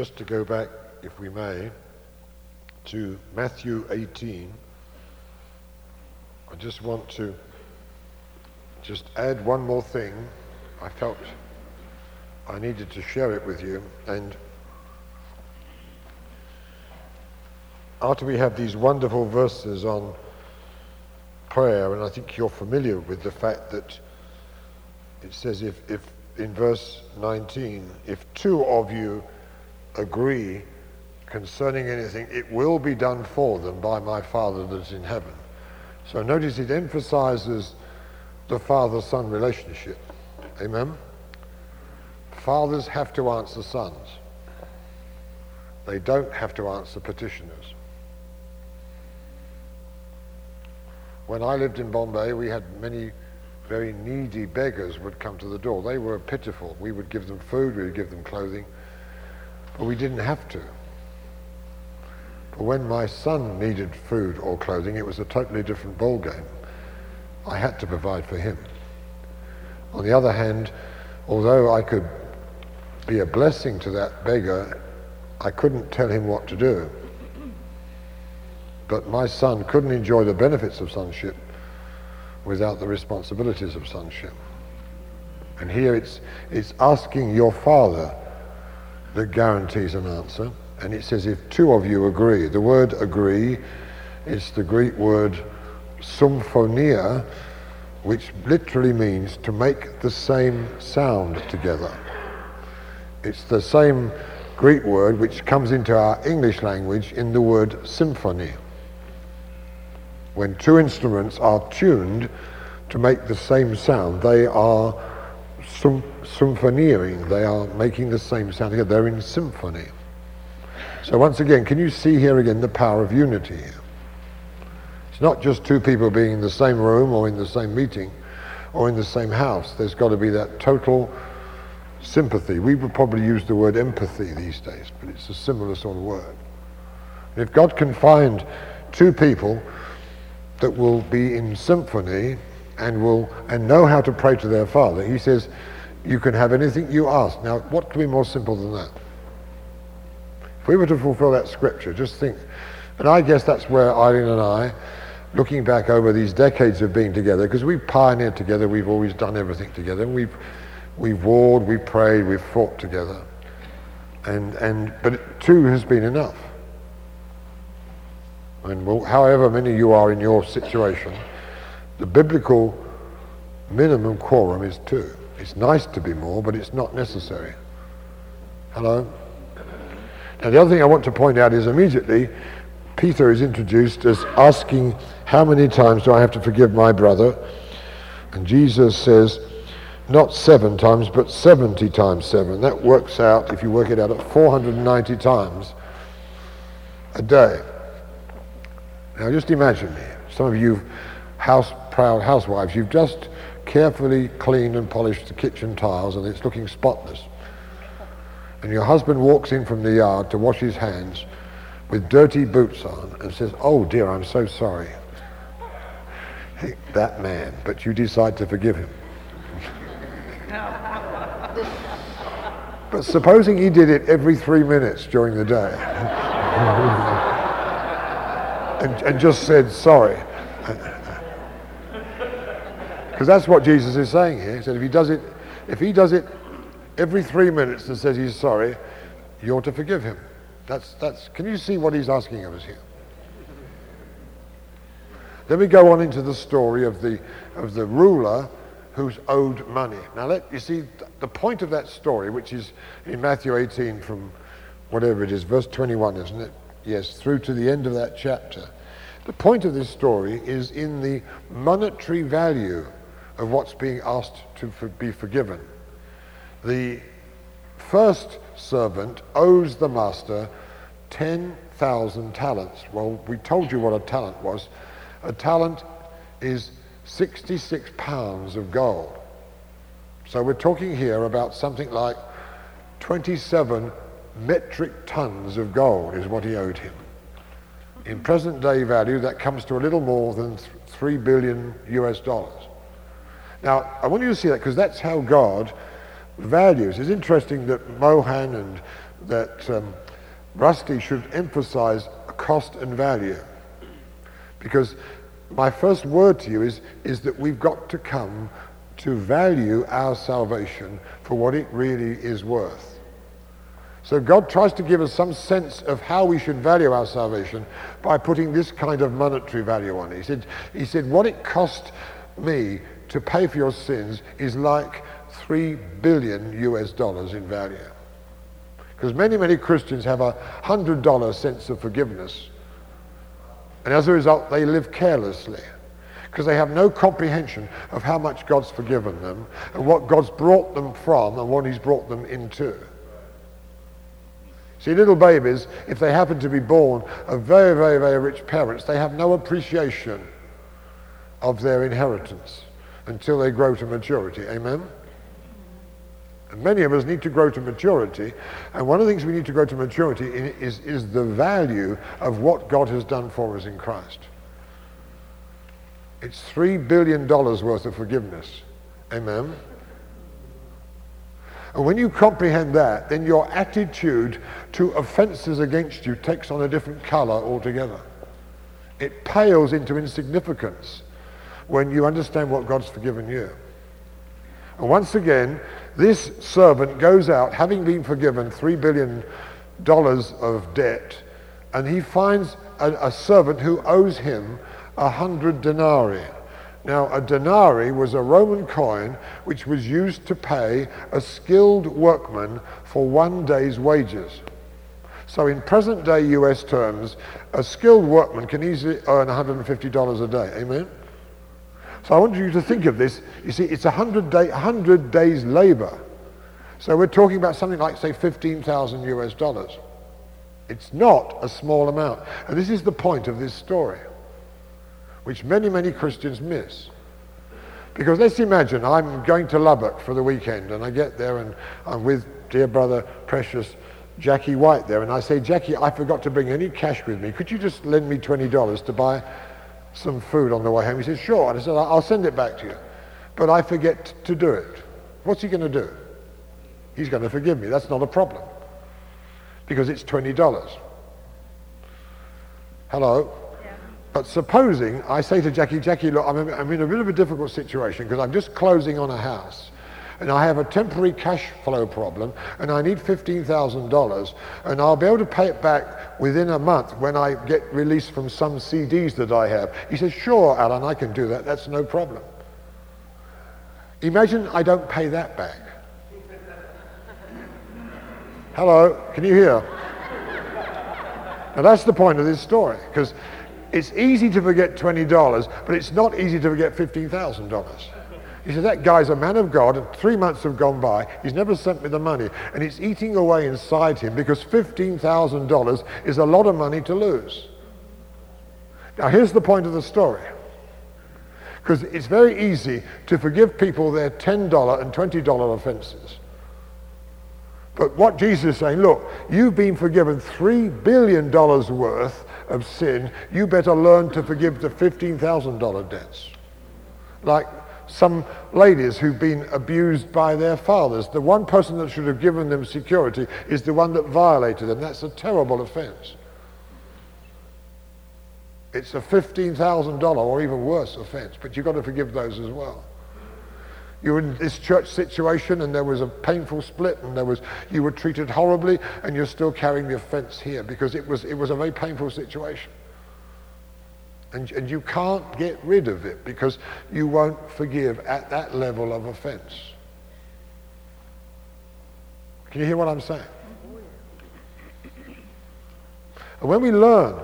just to go back, if we may, to Matthew 18. I just want to just add one more thing. I felt I needed to share it with you. And after we have these wonderful verses on prayer, and I think you're familiar with the fact that it says if, if in verse 19, if two of you agree concerning anything, it will be done for them by my Father that's in heaven. So notice it emphasizes the father-son relationship. Amen? Fathers have to answer sons. They don't have to answer petitioners. When I lived in Bombay, we had many very needy beggars would come to the door. They were pitiful. We would give them food, we would give them clothing, but we didn't have to. But when my son needed food or clothing, it was a totally different ballgame. I had to provide for him. On the other hand, although I could be a blessing to that beggar, I couldn't tell him what to do. But my son couldn't enjoy the benefits of sonship without the responsibilities of sonship. And here it's, it's asking your father that guarantees an answer. And it says, if two of you agree, the word agree is the Greek word symphonia, which literally means to make the same sound together. It's the same Greek word which comes into our English language in the word symphony when two instruments are tuned to make the same sound, they are sym- symphoneering, they are making the same sound here. they're in symphony. So once again, can you see here again the power of unity It's not just two people being in the same room or in the same meeting or in the same house. There's got to be that total sympathy. We would probably use the word empathy these days, but it's a similar sort of word. If God can find two people that will be in symphony and will and know how to pray to their Father. He says, you can have anything you ask. Now, what could be more simple than that? If we were to fulfill that scripture, just think, and I guess that's where Eileen and I, looking back over these decades of being together, because we've pioneered together, we've always done everything together, we've we've warred, we've prayed, we've fought together, and and but two has been enough. And however many you are in your situation, the biblical minimum quorum is two. It's nice to be more, but it's not necessary. Hello? Now, the other thing I want to point out is immediately Peter is introduced as asking, How many times do I have to forgive my brother? And Jesus says, Not seven times, but 70 times seven. That works out, if you work it out, at 490 times a day. Now just imagine me, some of you house proud housewives, you've just carefully cleaned and polished the kitchen tiles and it's looking spotless. And your husband walks in from the yard to wash his hands with dirty boots on and says, oh dear, I'm so sorry. that man, but you decide to forgive him. but supposing he did it every three minutes during the day. and, and just said sorry. Because that's what Jesus is saying here. He said if he does it, if he does it every three minutes and says he's sorry, you ought to forgive him. That's, that's, can you see what he's asking of us here? Then we go on into the story of the, of the ruler who's owed money. Now, let, you see, the point of that story, which is in Matthew 18 from whatever it is, verse 21, isn't it? Yes, through to the end of that chapter. The point of this story is in the monetary value of what's being asked to for, be forgiven. The first servant owes the master 10,000 talents. Well, we told you what a talent was. A talent is 66 pounds of gold. So we're talking here about something like 27 metric tons of gold is what he owed him. In present day value, that comes to a little more than 3 billion US dollars. Now, I want you to see that because that's how God values. It's interesting that Mohan and that um, Rusty should emphasize cost and value. Because my first word to you is, is that we've got to come to value our salvation for what it really is worth. So God tries to give us some sense of how we should value our salvation by putting this kind of monetary value on it. He said, he said what it cost me to pay for your sins is like 3 billion US dollars in value. Because many, many Christians have a $100 sense of forgiveness. And as a result, they live carelessly because they have no comprehension of how much God's forgiven them and what God's brought them from and what he's brought them into. See, little babies, if they happen to be born of very, very, very rich parents, they have no appreciation of their inheritance until they grow to maturity. Amen? And many of us need to grow to maturity. And one of the things we need to grow to maturity is, is the value of what God has done for us in Christ. It's $3 billion worth of forgiveness. Amen? And when you comprehend that, then your attitude to offenses against you takes on a different color altogether. It pales into insignificance when you understand what God's forgiven you. And once again, this servant goes out, having been forgiven $3 billion of debt, and he finds a, a servant who owes him a hundred denarii. Now, a denarii was a Roman coin which was used to pay a skilled workman for one day's wages. So, in present day US terms, a skilled workman can easily earn $150 a day. Amen? So I want you to think of this. You see, it's 100, day, 100 days labor. So we're talking about something like, say, 15,000 US dollars. It's not a small amount. And this is the point of this story, which many, many Christians miss. Because let's imagine I'm going to Lubbock for the weekend and I get there and I'm with dear brother, precious Jackie White there. And I say, Jackie, I forgot to bring any cash with me. Could you just lend me $20 to buy some food on the way home. He said, sure. And I said, I'll send it back to you. But I forget to do it. What's he going to do? He's going to forgive me. That's not a problem. Because it's $20. Hello? Yeah. But supposing I say to Jackie, Jackie, look, I'm, I'm in a bit of a difficult situation because I'm just closing on a house and I have a temporary cash flow problem and I need $15,000 and I'll be able to pay it back within a month when I get released from some CDs that I have. He says, sure, Alan, I can do that. That's no problem. Imagine I don't pay that back. Hello, can you hear? Now that's the point of this story because it's easy to forget $20, but it's not easy to forget $15,000. He said, that guy's a man of God, and three months have gone by. He's never sent me the money. And it's eating away inside him because $15,000 is a lot of money to lose. Now, here's the point of the story. Because it's very easy to forgive people their $10 and $20 offenses. But what Jesus is saying, look, you've been forgiven $3 billion worth of sin. You better learn to forgive the $15,000 debts. Like some ladies who've been abused by their fathers. The one person that should have given them security is the one that violated them. That's a terrible offense. It's a $15,000 or even worse offense, but you've got to forgive those as well. You were in this church situation and there was a painful split and there was, you were treated horribly and you're still carrying the offense here because it was, it was a very painful situation. And, and you can't get rid of it because you won't forgive at that level of offense. Can you hear what I'm saying? And when we learn,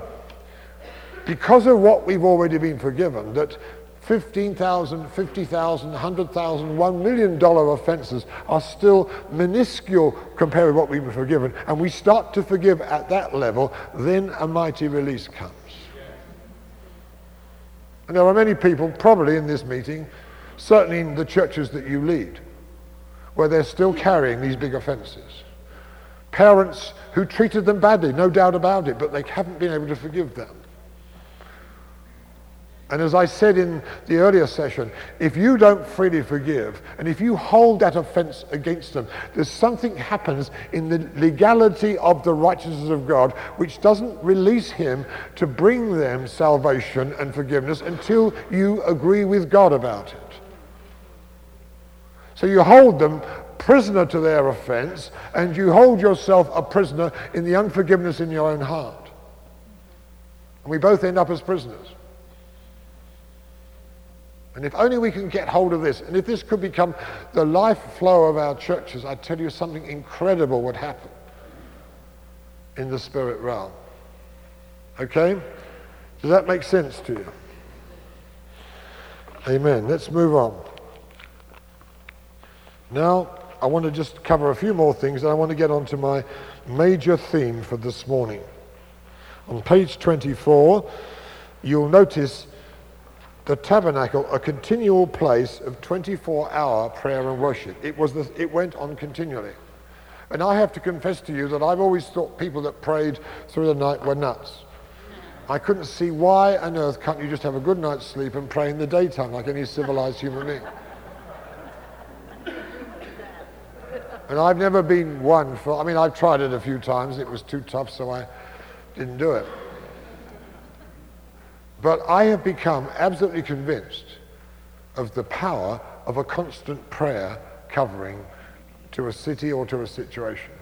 because of what we've already been forgiven, that 15,000, 50,000, 100,000, $1 million offenses are still minuscule compared with what we've been forgiven, and we start to forgive at that level, then a mighty release comes. And there are many people, probably in this meeting, certainly in the churches that you lead, where they're still carrying these big offenses. Parents who treated them badly, no doubt about it, but they haven't been able to forgive them. And as I said in the earlier session, if you don't freely forgive, and if you hold that offense against them, there's something happens in the legality of the righteousness of God which doesn't release him to bring them salvation and forgiveness until you agree with God about it. So you hold them prisoner to their offense, and you hold yourself a prisoner in the unforgiveness in your own heart. And we both end up as prisoners. And if only we can get hold of this, and if this could become the life flow of our churches, I tell you something incredible would happen in the spirit realm. Okay? Does that make sense to you? Amen. Let's move on. Now, I want to just cover a few more things, and I want to get on to my major theme for this morning. On page 24, you'll notice the tabernacle a continual place of 24-hour prayer and worship. It, was the, it went on continually. And I have to confess to you that I've always thought people that prayed through the night were nuts. I couldn't see why on earth can't you just have a good night's sleep and pray in the daytime like any civilized human being. And I've never been one for, I mean, I've tried it a few times. It was too tough, so I didn't do it. But I have become absolutely convinced of the power of a constant prayer covering to a city or to a situation.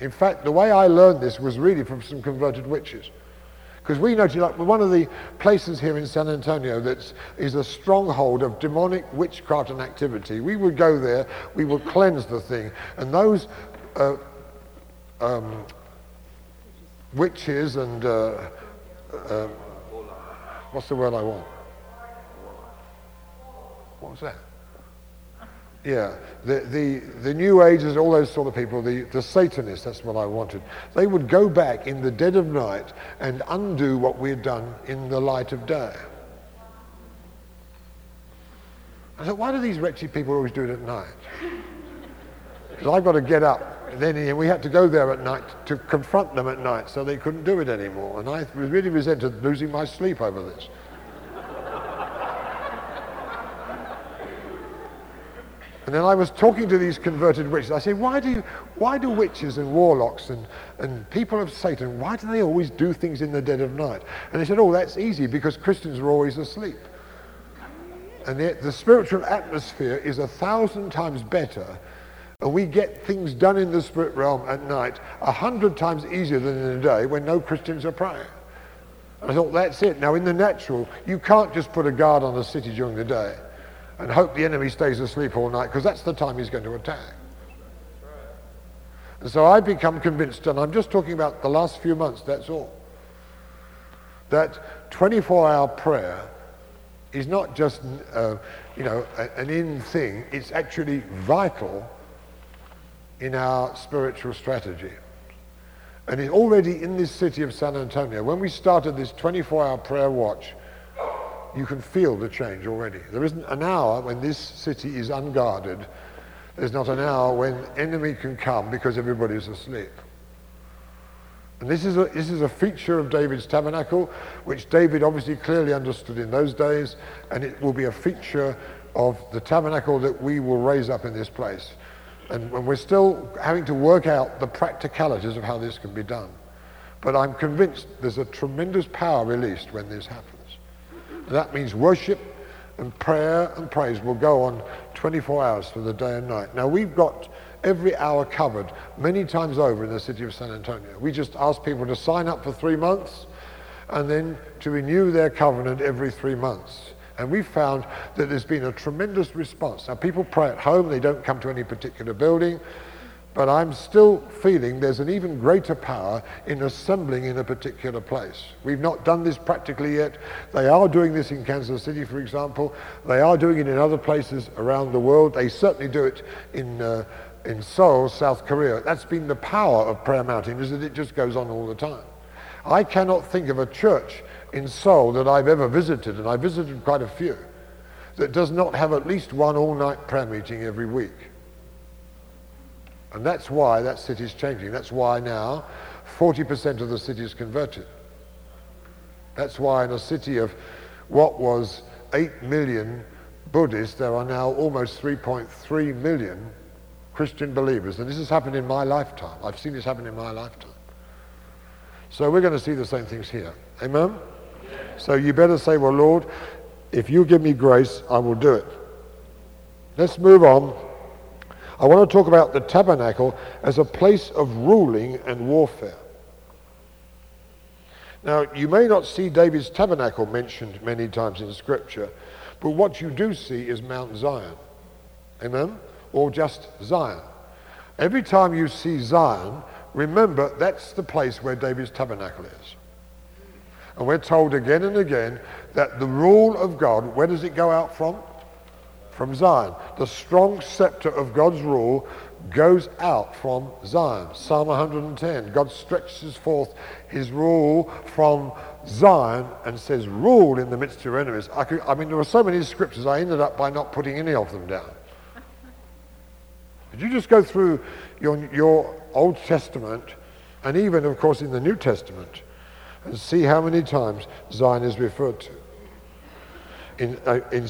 In fact, the way I learned this was really from some converted witches. Because we noticed, like, one of the places here in San Antonio that is a stronghold of demonic witchcraft and activity, we would go there, we would cleanse the thing, and those uh, um, witches and uh, uh, What's the word I want? What was that? Yeah, the, the, the New Ages, all those sort of people, the, the Satanists, that's what I wanted. They would go back in the dead of night and undo what we had done in the light of day. I thought, why do these wretched people always do it at night? Because I've got to get up And then we had to go there at night to confront them at night so they couldn't do it anymore. And I really resented losing my sleep over this. and then I was talking to these converted witches. I said, why do, you, why do witches and warlocks and, and people of Satan, why do they always do things in the dead of night? And they said, oh, that's easy because Christians are always asleep. And the, the spiritual atmosphere is a thousand times better and we get things done in the spirit realm at night a hundred times easier than in the day when no Christians are praying. I thought, that's it. Now, in the natural, you can't just put a guard on a city during the day and hope the enemy stays asleep all night because that's the time he's going to attack. And so I've become convinced, and I'm just talking about the last few months, that's all, that 24-hour prayer is not just, uh, you know, an in thing. It's actually vital in our spiritual strategy. And it, already in this city of San Antonio, when we started this 24-hour prayer watch, you can feel the change already. There isn't an hour when this city is unguarded. There's not an hour when enemy can come because everybody's asleep. And this is, a, this is a feature of David's tabernacle, which David obviously clearly understood in those days, and it will be a feature of the tabernacle that we will raise up in this place. And, we're still having to work out the practicalities of how this can be done. But I'm convinced there's a tremendous power released when this happens. And that means worship and prayer and praise will go on 24 hours for the day and night. Now we've got every hour covered many times over in the city of San Antonio. We just ask people to sign up for three months and then to renew their covenant every three months. And we've found that there's been a tremendous response. Now, people pray at home, they don't come to any particular building, but I'm still feeling there's an even greater power in assembling in a particular place. We've not done this practically yet. They are doing this in Kansas City, for example. They are doing it in other places around the world. They certainly do it in, uh, in Seoul, South Korea. That's been the power of Prayer Mountain, is that it just goes on all the time. I cannot think of a church in Seoul that I've ever visited, and I visited quite a few, that does not have at least one all-night prayer meeting every week. And that's why that city is changing. That's why now 40% of the city is converted. That's why in a city of what was 8 million Buddhists, there are now almost 3.3 million Christian believers. And this has happened in my lifetime. I've seen this happen in my lifetime. So we're going to see the same things here. Amen? So you better say, well, Lord, if you give me grace, I will do it. Let's move on. I want to talk about the tabernacle as a place of ruling and warfare. Now, you may not see David's tabernacle mentioned many times in Scripture, but what you do see is Mount Zion. Amen? Or just Zion. Every time you see Zion, remember that's the place where David's tabernacle is. And we're told again and again that the rule of God, where does it go out from? From Zion. The strong scepter of God's rule goes out from Zion. Psalm 110. God stretches forth his rule from Zion and says, rule in the midst of your enemies. I, could, I mean, there were so many scriptures, I ended up by not putting any of them down. Did you just go through your, your Old Testament and even, of course, in the New Testament and see how many times Zion is referred to? In, uh, in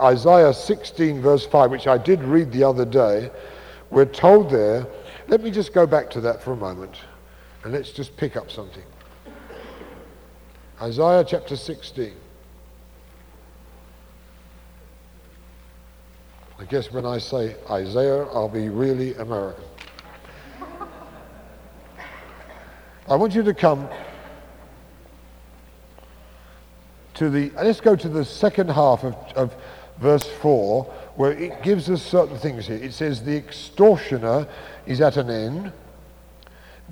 Isaiah 16, verse 5, which I did read the other day, we're told there, let me just go back to that for a moment and let's just pick up something. Isaiah chapter 16. I guess when I say Isaiah, I'll be really American. I want you to come to the, let's go to the second half of, of verse 4, where it gives us certain things here. It says, The extortioner is at an end,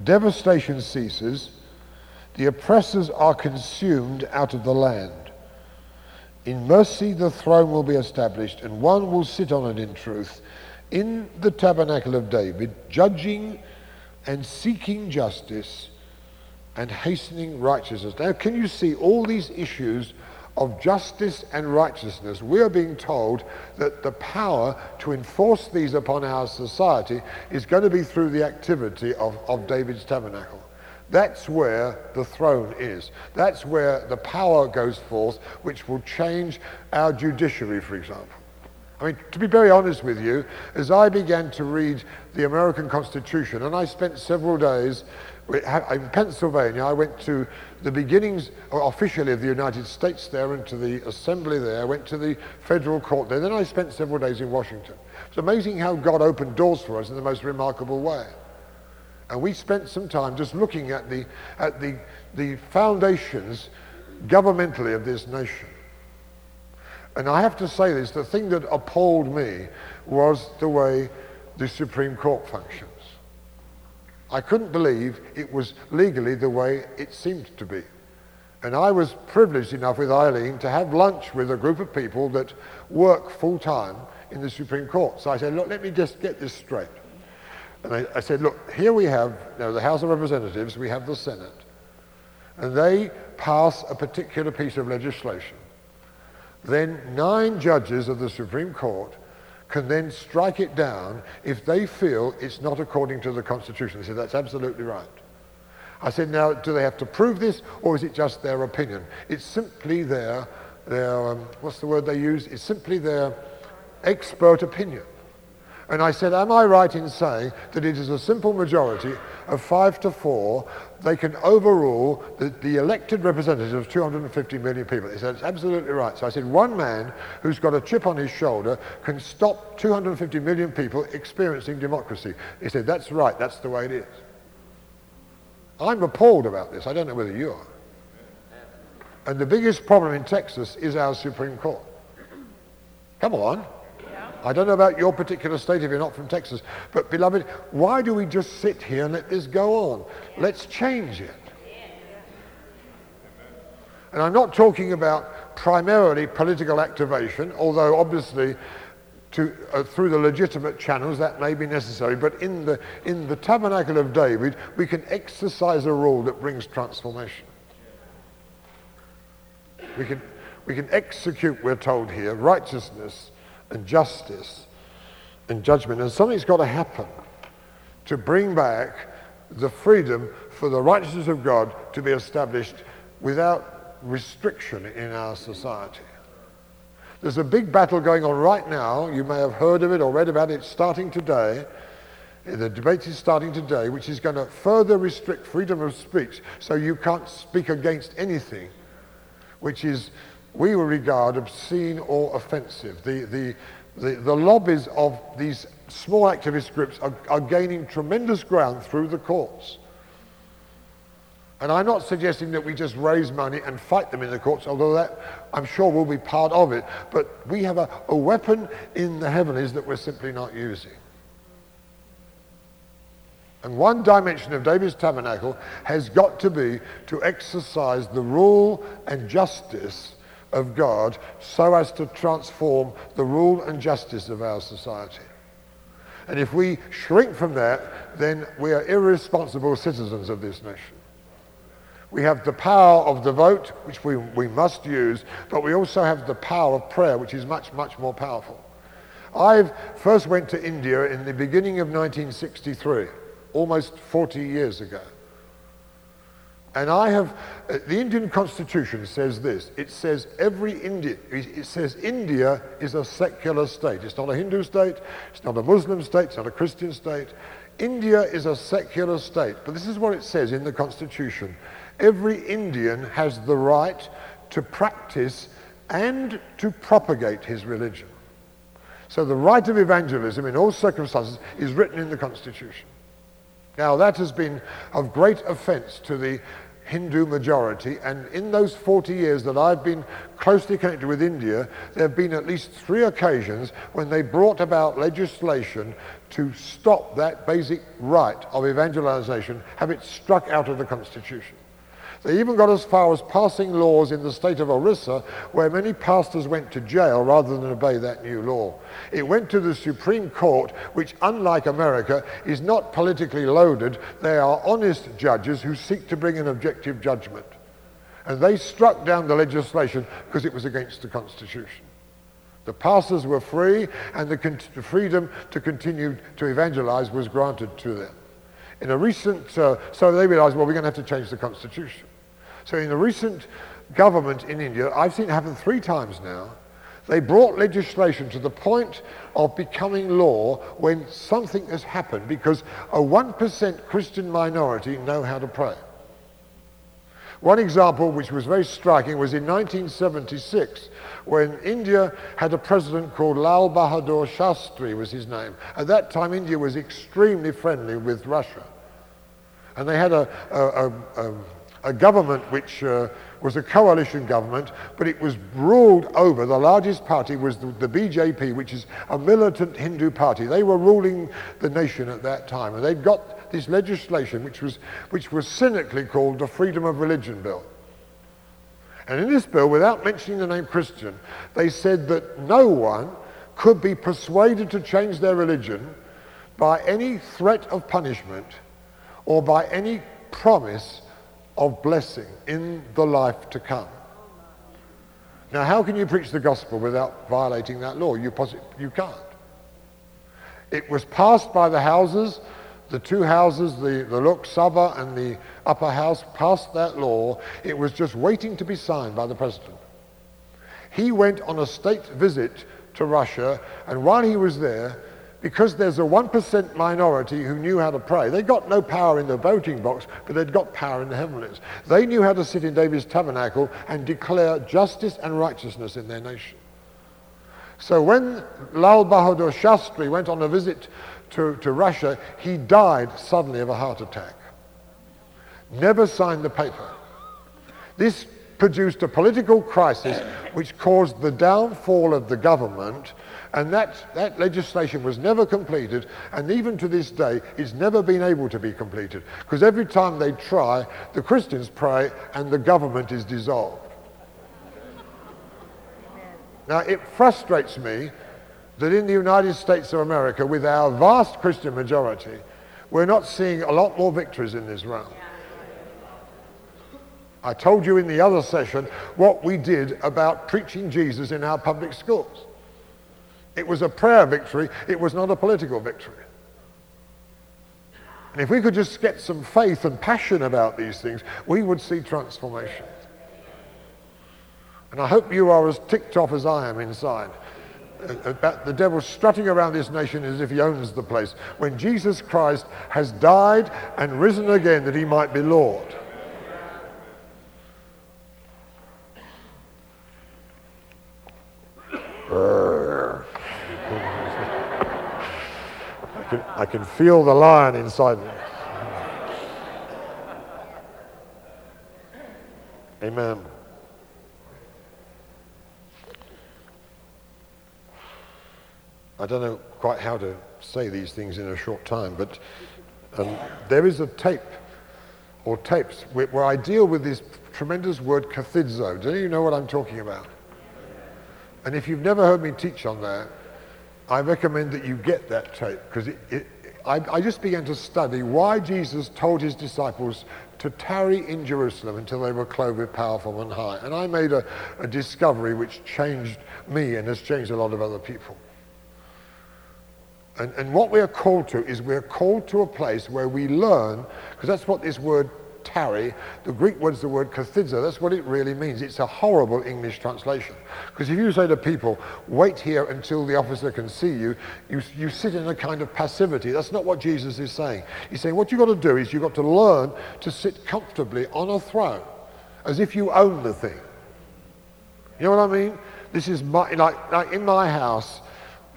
devastation ceases, the oppressors are consumed out of the land. In mercy the throne will be established, and one will sit on it in truth, in the tabernacle of David, judging and seeking justice and hastening righteousness. Now, can you see all these issues of justice and righteousness? We are being told that the power to enforce these upon our society is going to be through the activity of, of David's tabernacle. That's where the throne is. That's where the power goes forth, which will change our judiciary, for example. I mean, to be very honest with you, as I began to read the American Constitution, and I spent several days in Pennsylvania, I went to the beginnings uh, officially of the United States there and to the assembly there, went to the federal court there. Then I spent several days in Washington. It's amazing how God opened doors for us in the most remarkable way. And we spent some time just looking at the, at the, the foundations governmentally of this nation. And I have to say this, the thing that appalled me was the way the Supreme Court functions. I couldn't believe it was legally the way it seemed to be. And I was privileged enough with Eileen to have lunch with a group of people that work full time in the Supreme Court. So I said, look, let me just get this straight. And I, I said, look, here we have you know, the House of Representatives, we have the Senate, and they pass a particular piece of legislation. Then nine judges of the Supreme Court can then strike it down if they feel it's not according to the Constitution. They said, that's absolutely right. I said, now, do they have to prove this, or is it just their opinion? It's simply their, their um, what's the word they use? It's simply their expert opinion. And I said, am I right in saying that it is a simple majority of five to four, they can overrule the, the elected representatives of 250 million people? He said, it's absolutely right. So I said, one man who's got a chip on his shoulder can stop 250 million people experiencing democracy. He said, that's right, that's the way it is. I'm appalled about this. I don't know whether you are. And the biggest problem in Texas is our Supreme Court. Come on. I don't know about your particular state if you're not from Texas, but beloved, why do we just sit here and let this go on? Let's change it. And I'm not talking about primarily political activation, although obviously to, uh, through the legitimate channels that may be necessary, but in the, in the tabernacle of David, we can exercise a rule that brings transformation. We can, we can execute, we're told here, righteousness and justice and judgment. And something's got to happen to bring back the freedom for the righteousness of God to be established without restriction in our society. There's a big battle going on right now. You may have heard of it or read about it starting today. The debate is starting today, which is going to further restrict freedom of speech so you can't speak against anything which is, we will regard obscene or offensive. The, the, the, the lobbies of these small activist groups are, are gaining tremendous ground through the courts. And I'm not suggesting that we just raise money and fight them in the courts, although that I'm sure will be part of it. But we have a, a weapon in the heavenlies that we're simply not using. And one dimension of David's tabernacle has got to be to exercise the rule and justice of God so as to transform the rule and justice of our society. And if we shrink from that, then we are irresponsible citizens of this nation. We have the power of the vote, which we, we must use, but we also have the power of prayer, which is much, much more powerful. I first went to India in the beginning of 1963, almost 40 years ago. And I have, uh, the Indian constitution says this. It says every Indian, it says India is a secular state. It's not a Hindu state, it's not a Muslim state, it's not a Christian state. India is a secular state. But this is what it says in the constitution every Indian has the right to practice and to propagate his religion. So the right of evangelism in all circumstances is written in the Constitution. Now that has been of great offense to the Hindu majority and in those 40 years that I've been closely connected with India, there have been at least three occasions when they brought about legislation to stop that basic right of evangelization, have it struck out of the Constitution. They even got as far as passing laws in the state of Orissa where many pastors went to jail rather than obey that new law. It went to the Supreme Court, which, unlike America, is not politically loaded. They are honest judges who seek to bring an objective judgment. And they struck down the legislation because it was against the Constitution. The pastors were free, and the, the freedom to continue to evangelize was granted to them. In a recent, uh, so they realized, well, we're going to have to change the Constitution. So in the recent government in India, I've seen it happen three times now, they brought legislation to the point of becoming law when something has happened because a 1% Christian minority know how to pray. One example which was very striking was in 1976 when India had a president called Lal Bahadur Shastri was his name. At that time India was extremely friendly with Russia. And they had a, a, a, a a government which uh, was a coalition government, but it was ruled over, the largest party was the, the, BJP, which is a militant Hindu party. They were ruling the nation at that time, and they'd got this legislation which was, which was cynically called the Freedom of Religion Bill. And in this bill, without mentioning the name Christian, they said that no one could be persuaded to change their religion by any threat of punishment or by any promise of blessing in the life to come. Now, how can you preach the gospel without violating that law? You, you can't. It was passed by the houses, the two houses, the, the Lok and the upper house passed that law. It was just waiting to be signed by the president. He went on a state visit to Russia, and while he was there, because there's a 1% minority who knew how to pray. They got no power in the voting box, but they'd got power in the heavenlies. They knew how to sit in David's tabernacle and declare justice and righteousness in their nation. So when Lal Bahadur Shastri went on a visit to, to Russia, he died suddenly of a heart attack. Never signed the paper. This produced a political crisis which caused the downfall of the government and that, that legislation was never completed, and even to this day, it's never been able to be completed. Because every time they try, the Christians pray and the government is dissolved. Now, it frustrates me that in the United States of America, with our vast Christian majority, we're not seeing a lot more victories in this realm. I told you in the other session what we did about preaching Jesus in our public schools. It was a prayer victory. It was not a political victory. And if we could just get some faith and passion about these things, we would see transformation. And I hope you are as ticked off as I am inside uh, uh, about the devil strutting around this nation as if he owns the place, when Jesus Christ has died and risen again that he might be Lord. Can, I can feel the lion inside me. Amen. I don't know quite how to say these things in a short time, but um, there is a tape or tapes where, where, I deal with this tremendous word kathidzo. Do you know what I'm talking about? And if you've never heard me teach on that, I recommend that you get that tape because it, it, I, I just began to study why Jesus told his disciples to tarry in Jerusalem until they were clothed with power from on high. And I made a, a discovery which changed me and has changed a lot of other people. And, and what we are called to is we're called to a place where we learn, because that's what this word tarry, the Greek word is the word kathidzo, that's what it really means. It's a horrible English translation. Because if you say to people, wait here until the officer can see you, you, you sit in a kind of passivity. That's not what Jesus is saying. He's saying what you've got to do is you've got to learn to sit comfortably on a throne, as if you own the thing. You know what I mean? This is my, like, like in my house,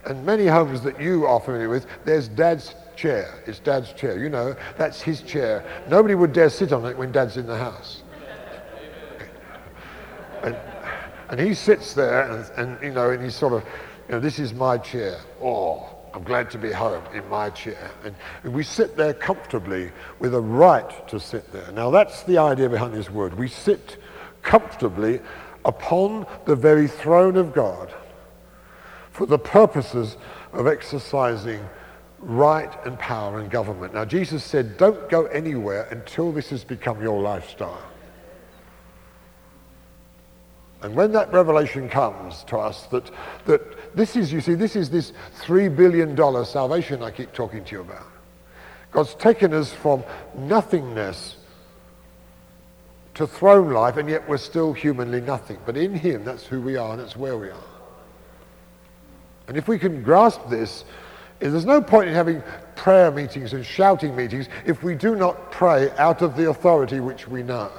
and many homes that you are familiar with, there's dad's chair. It's dad's chair. You know, that's his chair. Nobody would dare sit on it when dad's in the house. And, and he sits there and, and, you know, and he's sort of, you know, this is my chair. Oh, I'm glad to be home in my chair. And, and we sit there comfortably with a right to sit there. Now that's the idea behind this word. We sit comfortably upon the very throne of God for the purposes of exercising right and power and government. Now, Jesus said, don't go anywhere until this has become your lifestyle. And when that revelation comes to us that, that this is, you see, this is this $3 billion salvation I keep talking to you about. God's taken us from nothingness to throne life, and yet we're still humanly nothing. But in Him, that's who we are, and that's where we are. And if we can grasp this, there's no point in having prayer meetings and shouting meetings if we do not pray out of the authority which we know.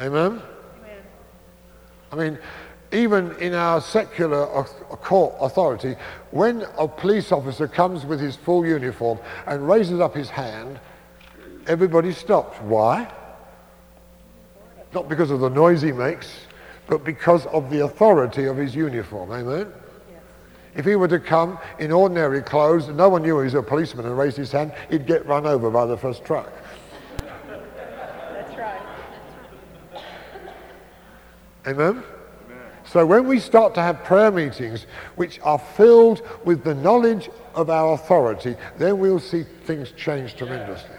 Amen? Amen. I mean, even in our secular court authority, when a police officer comes with his full uniform and raises up his hand, everybody stops. Why? Not because of the noise he makes, but because of the authority of his uniform. Amen? If he were to come in ordinary clothes, and no one knew he was a policeman and raised his hand, he'd get run over by the first truck. That's right. Amen? So when we start to have prayer meetings which are filled with the knowledge of our authority, then we'll see things change tremendously.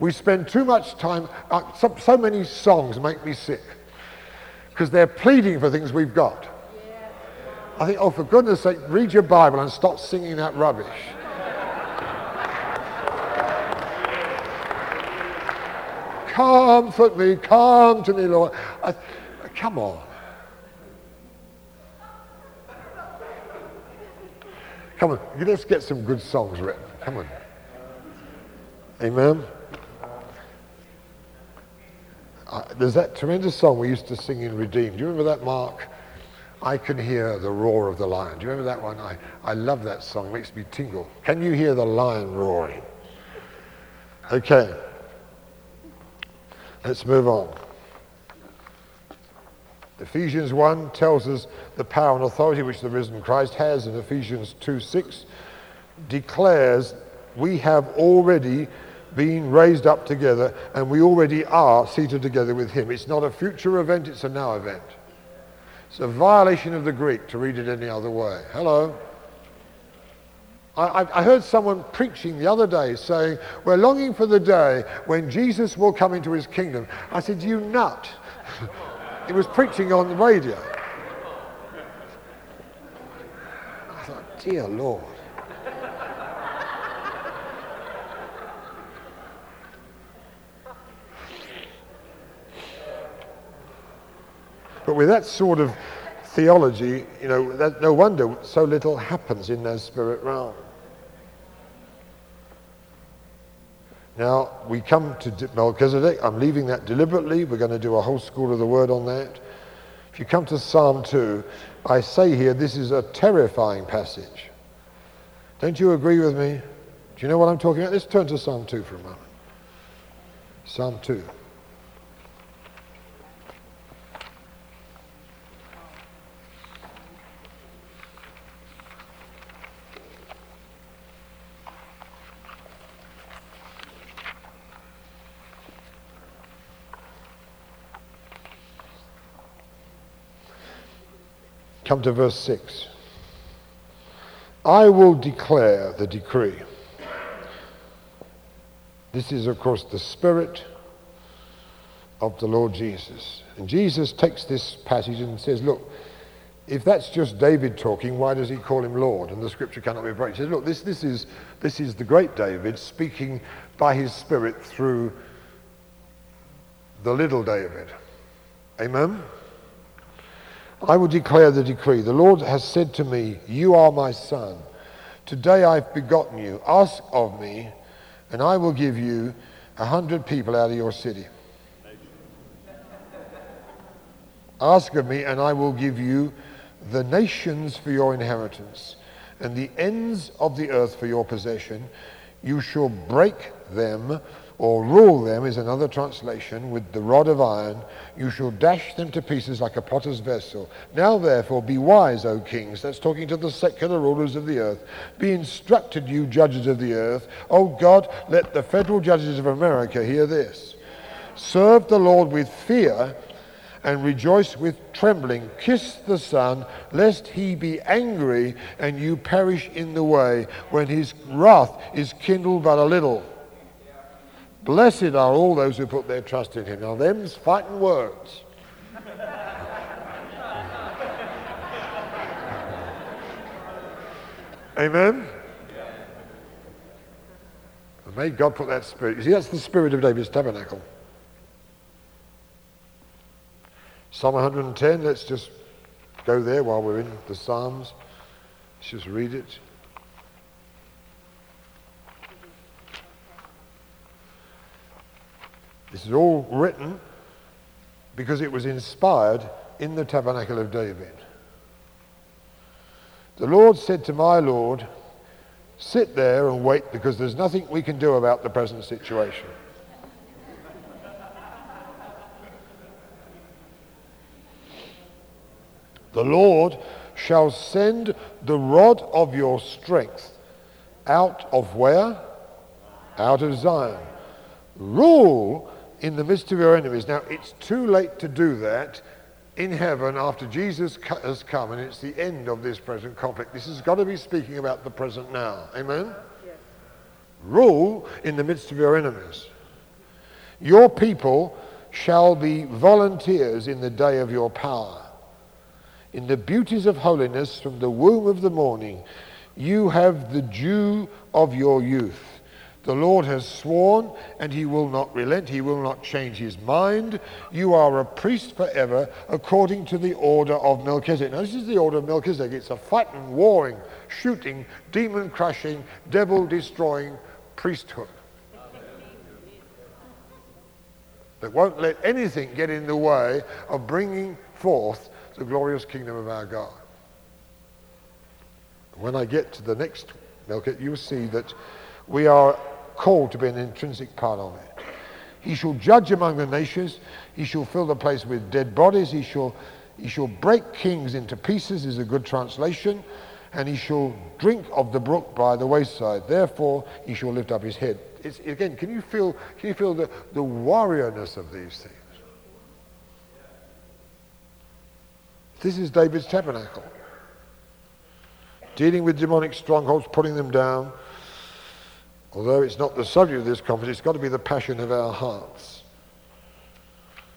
We spend too much time, uh, so, so many songs make me sick because they're pleading for things we've got. I think, oh, for goodness sake, read your Bible and stop singing that rubbish. Comfort me, come to me, Lord. I, come on. Come on, let's get some good songs written. Come on. Amen. Uh, there's that tremendous song we used to sing in Redeemed. Do you remember that, Mark? I can hear the roar of the lion. Do you remember that one? I, I love that song. It makes me tingle. Can you hear the lion roaring? Okay. Let's move on. Ephesians 1 tells us the power and authority which the risen Christ has, and Ephesians 2 6 declares we have already been raised up together and we already are seated together with him. It's not a future event, it's a now event. It's a violation of the Greek to read it any other way. Hello? I, I, heard someone preaching the other day saying, We're longing for the day when Jesus will come into his kingdom. I said, You nut. he was preaching on the radio. I thought, Dear Lord. But with that sort of theology, you know, that, no wonder so little happens in their spirit realm. Now, we come to Melchizedek. I'm leaving that deliberately. We're going to do a whole school of the word on that. If you come to Psalm 2, I say here this is a terrifying passage. Don't you agree with me? Do you know what I'm talking about? Let's turn to Psalm 2 for a moment. Psalm 2. Come to verse 6. I will declare the decree. This is, of course, the spirit of the Lord Jesus. And Jesus takes this passage and says, Look, if that's just David talking, why does he call him Lord? And the scripture cannot be broken. He says, Look, this, this, is, this is the great David speaking by his spirit through the little David. Amen? I will declare the decree. The Lord has said to me, You are my son. Today I've begotten you. Ask of me, and I will give you a hundred people out of your city. Ask of me, and I will give you the nations for your inheritance, and the ends of the earth for your possession. You shall break them or rule them is another translation with the rod of iron. You shall dash them to pieces like a potter's vessel. Now, therefore, be wise, O kings. That's talking to the secular rulers of the earth. Be instructed, you judges of the earth. O God, let the federal judges of America hear this. Serve the Lord with fear and rejoice with trembling. Kiss the Son, lest he be angry and you perish in the way when his wrath is kindled but a little. Blessed are all those who put their trust in him. Now, them's fighting words. Amen? May God put that spirit. You see, that's the spirit of David's tabernacle. Psalm 110, let's just go there while we're in the Psalms. Let's just read it. This is all written because it was inspired in the tabernacle of David. The Lord said to my Lord, Sit there and wait because there's nothing we can do about the present situation. The Lord shall send the rod of your strength out of where? Out of Zion. Rule in the midst of your enemies. Now, it's too late to do that in heaven after Jesus has come, and it's the end of this present conflict. This has got to be speaking about the present now. Amen? Yes. Rule in the midst of your enemies. Your people shall be volunteers in the day of your power. In the beauties of holiness from the womb of the morning, you have the dew of your youth. The Lord has sworn, and he will not relent. He will not change his mind. You are a priest forever, according to the order of Melchizedek. Now, this is the order of Melchizedek. It's a fighting, warring, shooting, demon crushing, devil destroying priesthood that won't let anything get in the way of bringing forth the glorious kingdom of our God. When I get to the next Melchizedek, you'll see that we are called to be an intrinsic part of it. He shall judge among the nations. He shall fill the place with dead bodies. He shall, he shall break kings into pieces, is a good translation. And he shall drink of the brook by the wayside. Therefore, he shall lift up his head. It's, again, can you feel, can you feel the, the warriorness of these things? This is David's tabernacle. Dealing with demonic strongholds, putting them down, Although it's not the subject of this conference, it's got to be the passion of our hearts.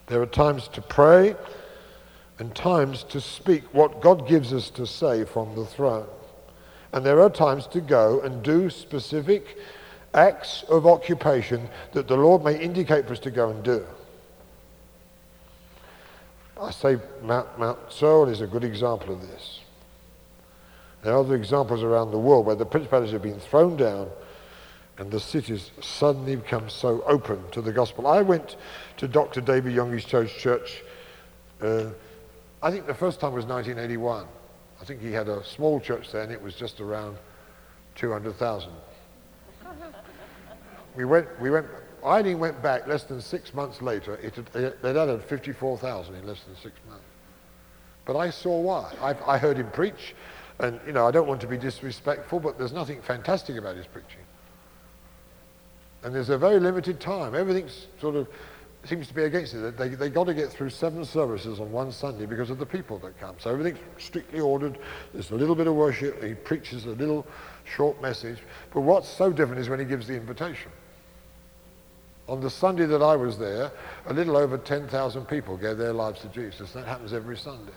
There are times to pray and times to speak what God gives us to say from the throne. And there are times to go and do specific acts of occupation that the Lord may indicate for us to go and do. I say Mount, Mount Seoul is a good example of this. There are other examples around the world where the principalities have been thrown down and the cities suddenly become so open to the gospel. I went to Dr. David Yonggi Cho's church, uh, I think the first time was 1981. I think he had a small church there and it was just around 200,000. We went, we went, I only went back less than six months later. It had, they'd added 54,000 in less than six months. But I saw why. I, I heard him preach, and you know I don't want to be disrespectful, but there's nothing fantastic about his preaching. And there's a very limited time. Everything sort of seems to be against it. They, they got to get through seven services on one Sunday because of the people that come. So everything's strictly ordered. There's a little bit of worship. He preaches a little short message. But what's so different is when he gives the invitation. On the Sunday that I was there, a little over 10,000 people gave their lives to Jesus. That happens every Sunday.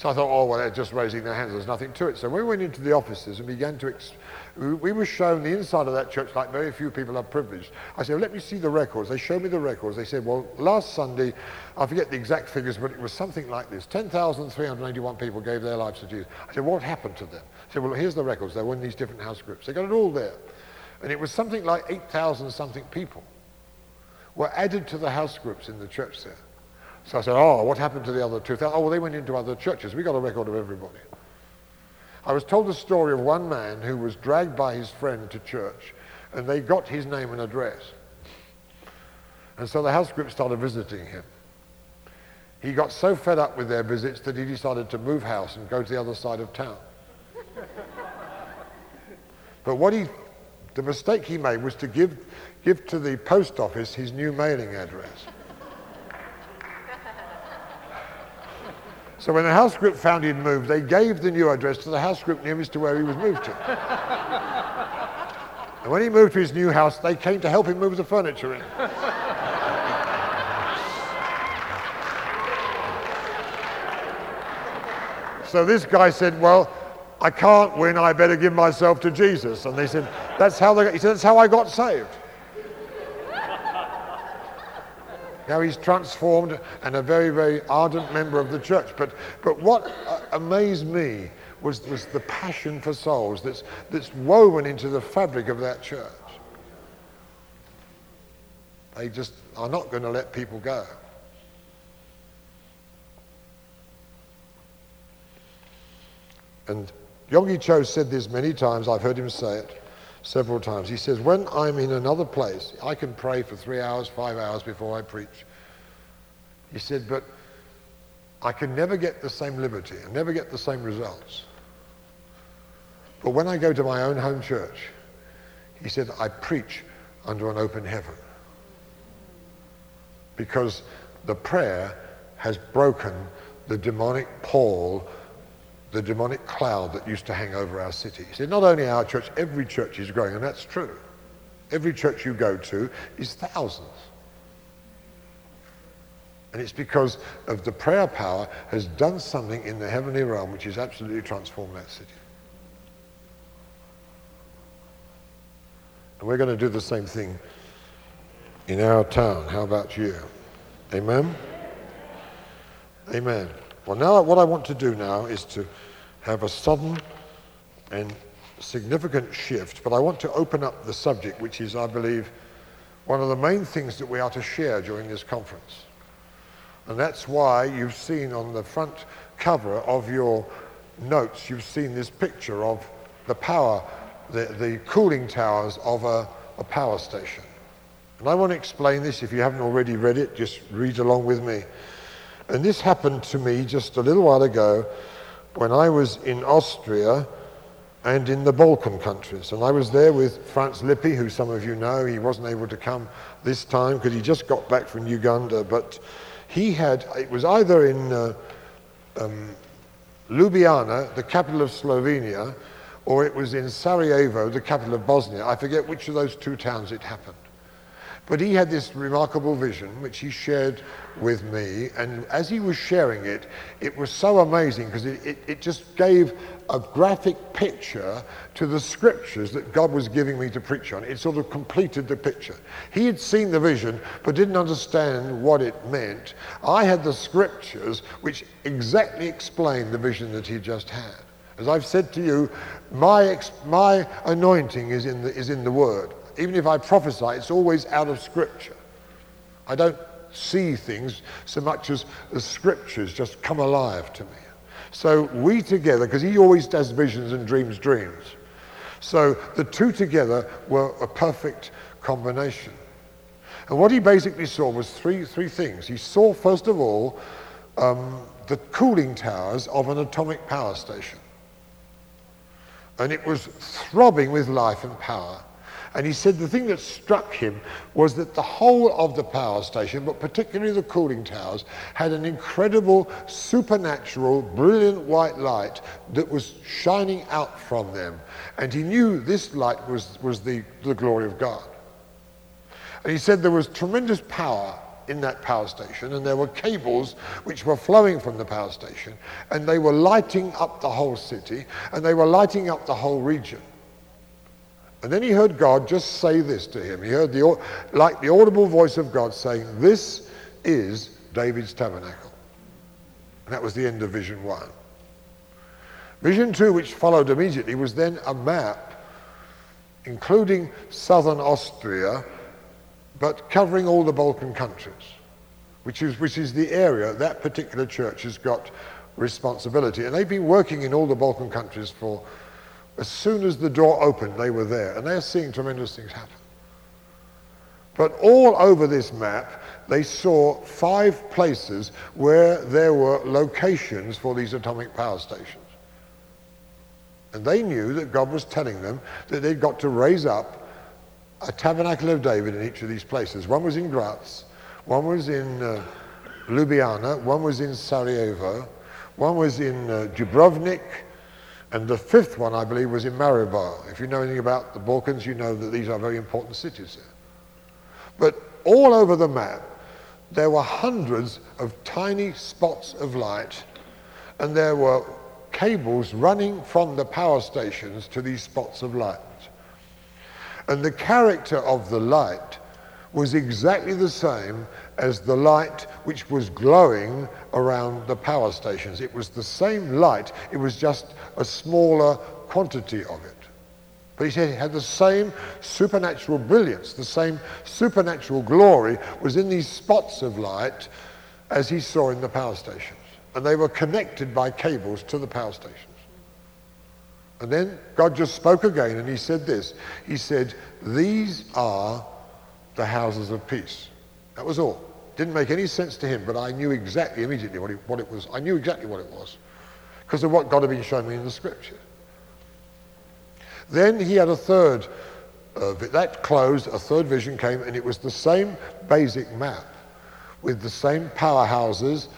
So I thought, oh, well, they're just raising their hands. There's nothing to it. So we went into the offices and began to, ex- we were shown the inside of that church like very few people are privileged. I said, well, let me see the records. They showed me the records. They said, well, last Sunday, I forget the exact figures, but it was something like this. 10,381 people gave their lives to Jesus. I said, what happened to them? I said, well, here's the records. They were in these different house groups. They got it all there. And it was something like 8,000 something people were added to the house groups in the church there. So I said, oh, what happened to the other 2,000? Oh, well, they went into other churches. We got a record of everybody. I was told the story of one man who was dragged by his friend to church, and they got his name and address. And so the house group started visiting him. He got so fed up with their visits that he decided to move house and go to the other side of town. but what he the mistake he made was to give, give to the post office his new mailing address. So when the house group found he'd moved, they gave the new address to the house group nearest to where he was moved to. and when he moved to his new house, they came to help him move the furniture in. so this guy said, well, I can't win, I better give myself to Jesus. And they said, that's how, they, he said, that's how I got saved. Now he's transformed and a very, very ardent member of the church. But, but what uh, amazed me was, was the passion for souls that's, that's woven into the fabric of that church. They just are not going to let people go. And Yonggi Cho said this many times. I've heard him say it several times. He says, when I'm in another place, I can pray for three hours, five hours before I preach. He said, but I can never get the same liberty and never get the same results. But when I go to my own home church, he said, I preach under an open heaven. Because the prayer has broken the demonic pall the demonic cloud that used to hang over our city. Not only our church, every church is growing, and that's true. Every church you go to is thousands. And it's because of the prayer power has done something in the heavenly realm which has absolutely transformed that city. And we're going to do the same thing in our town. How about you? Amen? Amen. Well, now what I want to do now is to have a sudden and significant shift, but I want to open up the subject, which is, I believe, one of the main things that we are to share during this conference. And that's why you've seen on the front cover of your notes, you've seen this picture of the power, the, the cooling towers of a, a power station. And I want to explain this. If you haven't already read it, just read along with me. And this happened to me just a little while ago when I was in Austria and in the Balkan countries. And I was there with Franz Lippi, who some of you know. He wasn't able to come this time because he just got back from Uganda. But he had, it was either in uh, um, Ljubljana, the capital of Slovenia, or it was in Sarajevo, the capital of Bosnia. I forget which of those two towns it happened. But he had this remarkable vision, which he shared with me. And as he was sharing it, it was so amazing because it, it, it, just gave a graphic picture to the scriptures that God was giving me to preach on. It sort of completed the picture. He had seen the vision but didn't understand what it meant. I had the scriptures which exactly explained the vision that he just had. As I've said to you, my, my anointing is in, the, is in the Word. Even if I prophesy, it's always out of Scripture. I don't see things so much as the Scriptures just come alive to me. So we together, because he always does visions and dreams dreams. So the two together were a perfect combination. And what he basically saw was three, three things. He saw, first of all, um, the cooling towers of an atomic power station and it was throbbing with life and power. And he said the thing that struck him was that the whole of the power station, but particularly the cooling towers, had an incredible, supernatural, brilliant white light that was shining out from them. And he knew this light was, was the, the glory of God. And he said there was tremendous power in that power station, and there were cables which were flowing from the power station, and they were lighting up the whole city, and they were lighting up the whole region. And then he heard God just say this to him. He heard the, like the audible voice of God saying, This is David's tabernacle. And that was the end of vision one. Vision two, which followed immediately, was then a map, including southern Austria but covering all the Balkan countries, which is, which is the area that particular church has got responsibility. And they've been working in all the Balkan countries for, as soon as the door opened, they were there. And they're seeing tremendous things happen. But all over this map, they saw five places where there were locations for these atomic power stations. And they knew that God was telling them that they'd got to raise up a tabernacle of David in each of these places. One was in Graz, one was in uh, Ljubljana, one was in Sarajevo, one was in uh, Dubrovnik, and the fifth one, I believe, was in Maribor. If you know anything about the Balkans, you know that these are very important cities there. But all over the map, there were hundreds of tiny spots of light, and there were cables running from the power stations to these spots of light. And the character of the light was exactly the same as the light which was glowing around the power stations. It was the same light, it was just a smaller quantity of it. But he said it had the same supernatural brilliance, the same supernatural glory was in these spots of light as he saw in the power stations. And they were connected by cables to the power stations. And then God just spoke again and he said this. He said, These are the houses of peace. That was all. Didn't make any sense to him, but I knew exactly immediately what it, what it was. I knew exactly what it was because of what God had been showing me in the scripture. Then he had a third, uh, that closed, a third vision came, and it was the same basic map with the same powerhouses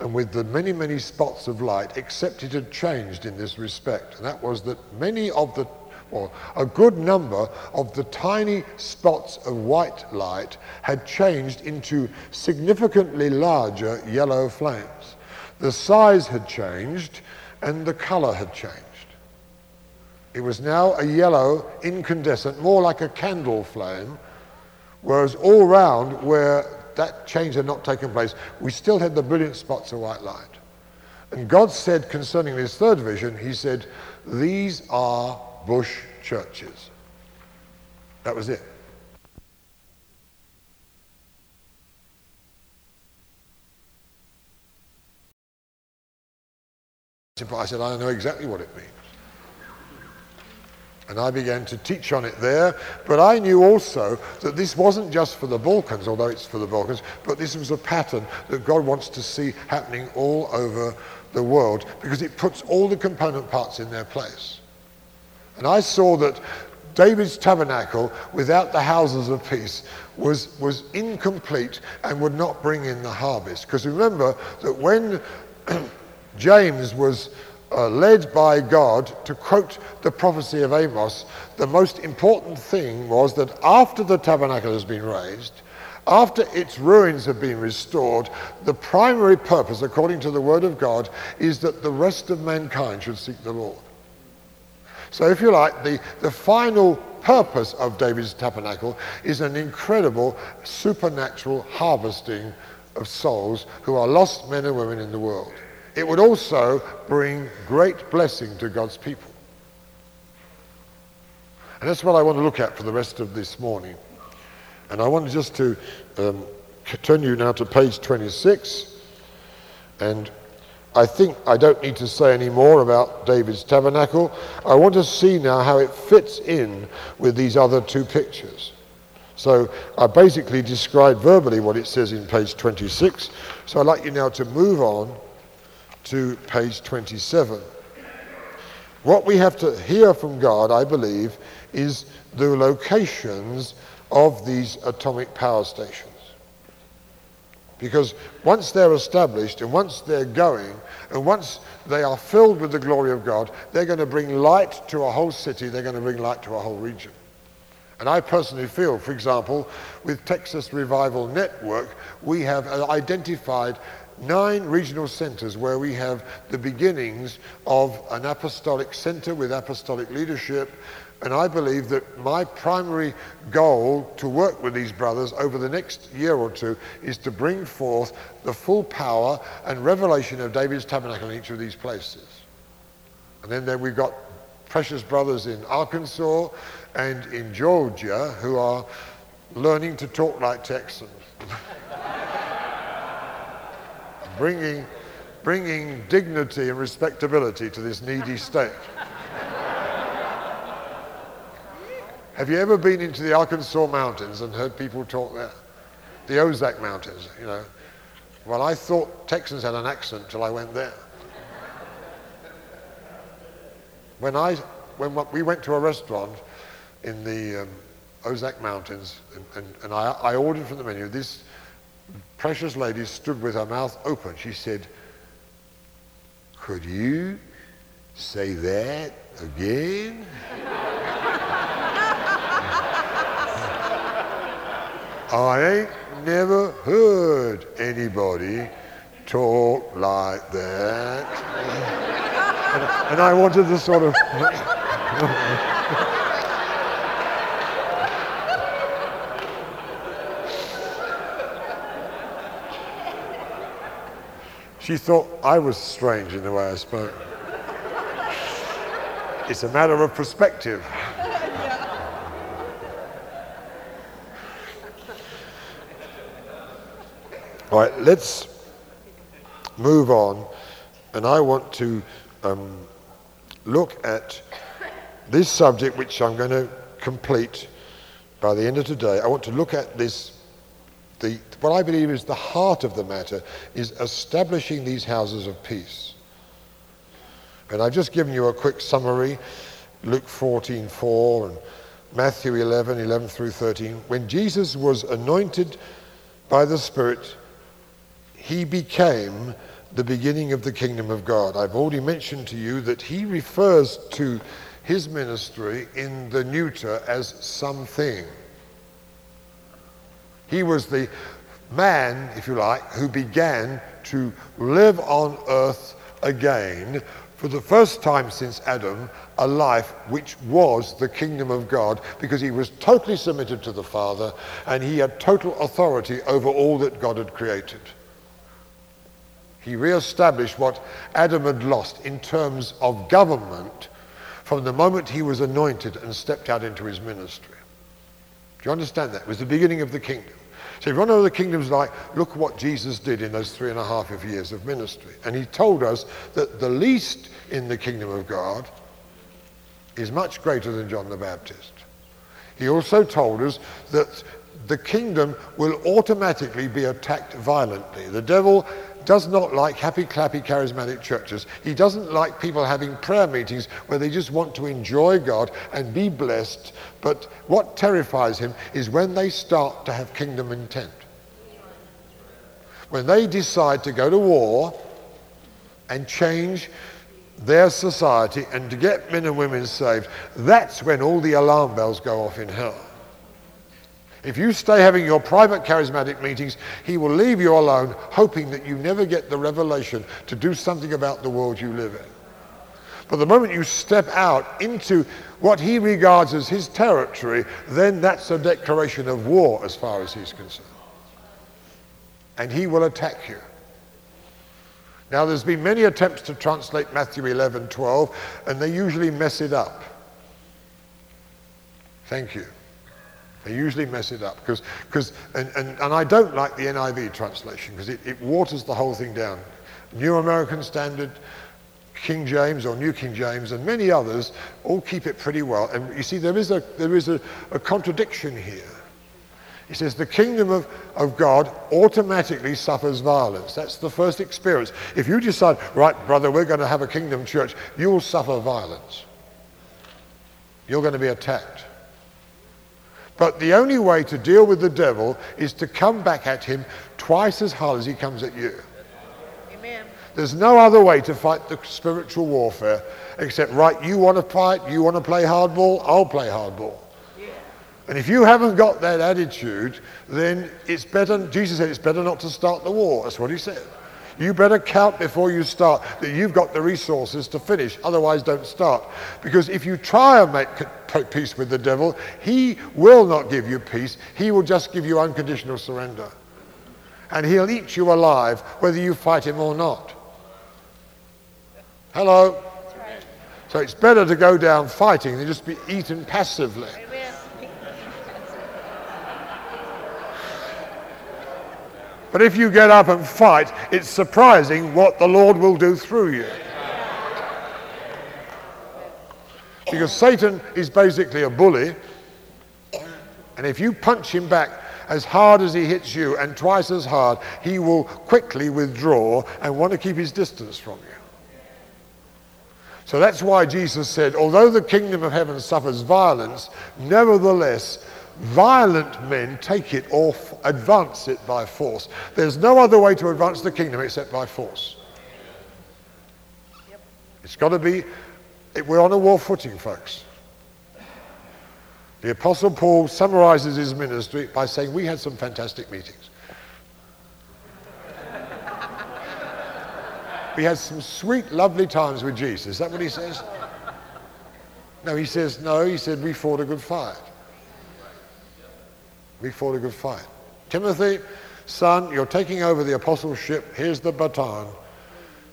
and with the many, many spots of light, except it had changed in this respect. And that was that many of the, or a good number of the tiny spots of white light had changed into significantly larger yellow flames. The size had changed and the color had changed. It was now a yellow incandescent, more like a candle flame, whereas all round where that change had not taken place, we still had the brilliant spots of white light. And God said concerning this third vision, He said, These are bush churches. That was it. I said, I know exactly what it means. And I began to teach on it there. But I knew also that this wasn't just for the Balkans, although it's for the Balkans, but this was a pattern that God wants to see happening all over the world because it puts all the component parts in their place. And I saw that David's tabernacle without the houses of peace was, was incomplete and would not bring in the harvest. Because remember that when James was uh, led by God to quote the prophecy of Amos, the most important thing was that after the tabernacle has been raised, after its ruins have been restored, the primary purpose, according to the Word of God, is that the rest of mankind should seek the Lord. So, if you like, the, the final purpose of David's tabernacle is an incredible supernatural harvesting of souls who are lost men and women in the world. It would also bring great blessing to God's people. And that's what I want to look at for the rest of this morning. And I want just to um, turn you now to page 26. And I think I don't need to say any more about David's tabernacle. I want to see now how it fits in with these other two pictures. So I basically described verbally what it says in page 26. So I'd like you now to move on to page 27. What we have to hear from God, I believe, is the locations of these atomic power stations. Because once they're established and once they're going and once they are filled with the glory of God, they're going to bring light to a whole city, they're going to bring light to a whole region. And I personally feel, for example, with Texas Revival Network, we have uh, identified nine regional centers where we have the beginnings of an apostolic center with apostolic leadership and I believe that my primary goal to work with these brothers over the next year or two is to bring forth the full power and revelation of David's tabernacle in each of these places. And then, then we've got precious brothers in Arkansas and in Georgia who are learning to talk like Texans. bringing, bringing dignity and respectability to this needy state. Have you ever been into the Arkansas mountains and heard people talk there? The Ozark Mountains, you know. Well, I thought Texans had an accent till I went there. When, I, when we went to a restaurant in the um, Ozark Mountains and, and, and I, I ordered from the menu, this precious lady stood with her mouth open. She said, Could you say that again? I ain't never heard anybody talk like that. and, and I wanted to sort of. she thought I was strange in the way I spoke. It's a matter of perspective. All right, let's move on. And I want to um, look at this subject, which I'm going to complete by the end of today. I want to look at this. The, what I believe is the heart of the matter is establishing these houses of peace. And I've just given you a quick summary Luke 14 4 and Matthew 11 11 through 13. When Jesus was anointed by the Spirit, he became the beginning of the kingdom of God. I've already mentioned to you that he refers to his ministry in the neuter as something. He was the man, if you like, who began to live on earth again for the first time since Adam, a life which was the kingdom of God because he was totally submitted to the Father and he had total authority over all that God had created. He re-established what Adam had lost in terms of government from the moment he was anointed and stepped out into his ministry. Do you understand that? It was the beginning of the kingdom. So if you want to know the kingdom's like, look what Jesus did in those three and a half of years of ministry. And he told us that the least in the kingdom of God is much greater than John the Baptist. He also told us that the kingdom will automatically be attacked violently. The devil does not like happy, clappy, charismatic churches. He doesn't like people having prayer meetings where they just want to enjoy God and be blessed. But what terrifies him is when they start to have kingdom intent. When they decide to go to war and change their society and to get men and women saved, that's when all the alarm bells go off in hell. If you stay having your private charismatic meetings, he will leave you alone, hoping that you never get the revelation to do something about the world you live in. But the moment you step out into what he regards as his territory, then that's a declaration of war as far as he's concerned. And he will attack you. Now, there's been many attempts to translate Matthew 11, 12, and they usually mess it up. Thank you. They usually mess it up because, because and, and, and I don't like the NIV translation because it, it waters the whole thing down. New American Standard, King James or New King James, and many others all keep it pretty well. And you see, there is a, there is a, a contradiction here. He says the kingdom of, of God automatically suffers violence. That's the first experience. If you decide, right, brother, we're going to have a kingdom church, you will suffer violence. You're going to be attacked. But the only way to deal with the devil is to come back at him twice as hard as he comes at you. Amen. There's no other way to fight the spiritual warfare except, right, you want to fight, you want to play hardball, I'll play hardball. And if you haven't got that attitude, then it's better, Jesus said it's better not to start the war. That's what he said. You better count before you start that you've got the resources to finish. Otherwise, don't start. Because if you try and make peace with the devil, he will not give you peace. He will just give you unconditional surrender. And he'll eat you alive whether you fight him or not. Hello? So it's better to go down fighting than just be eaten passively. But if you get up and fight, it's surprising what the Lord will do through you. Because Satan is basically a bully, and if you punch him back as hard as he hits you and twice as hard, he will quickly withdraw and want to keep his distance from you. So that's why Jesus said, although the kingdom of heaven suffers violence, nevertheless Violent men take it or advance it by force. There's no other way to advance the kingdom except by force. Yep. It's got to be, we're on a war footing, folks. The Apostle Paul summarizes his ministry by saying, We had some fantastic meetings. we had some sweet, lovely times with Jesus. Is that what he says? No, he says, No, he said, We fought a good fight. We fought a good fight. Timothy, son, you're taking over the apostleship. Here's the baton.